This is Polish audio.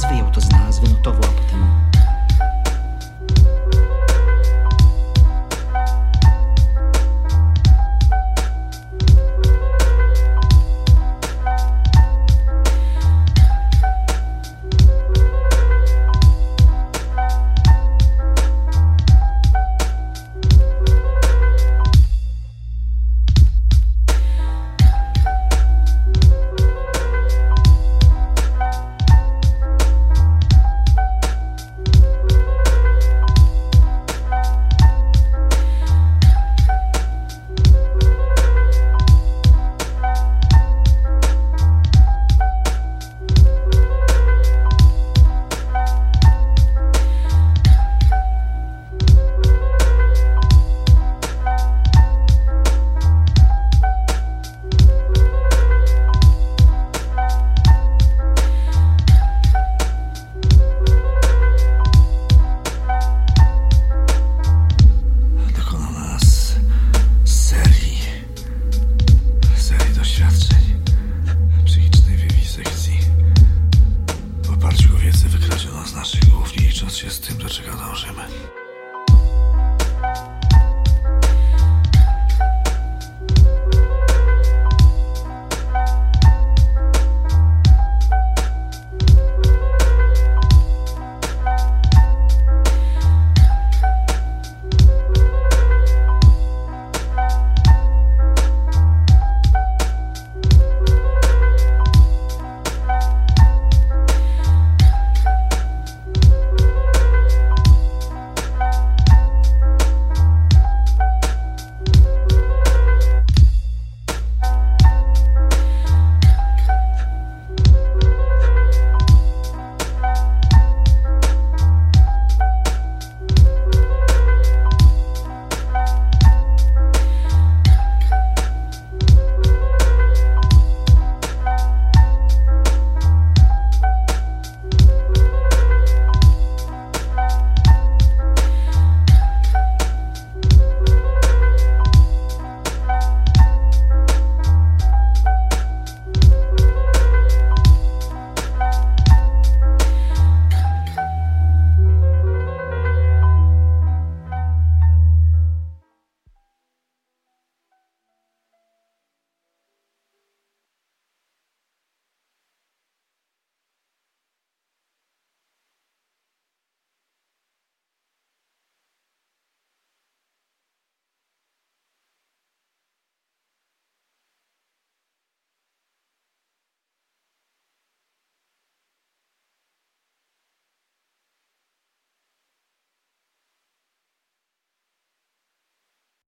więc wyjął to z nas, wynotował, z naszych głów, licząc się z tym, do czego.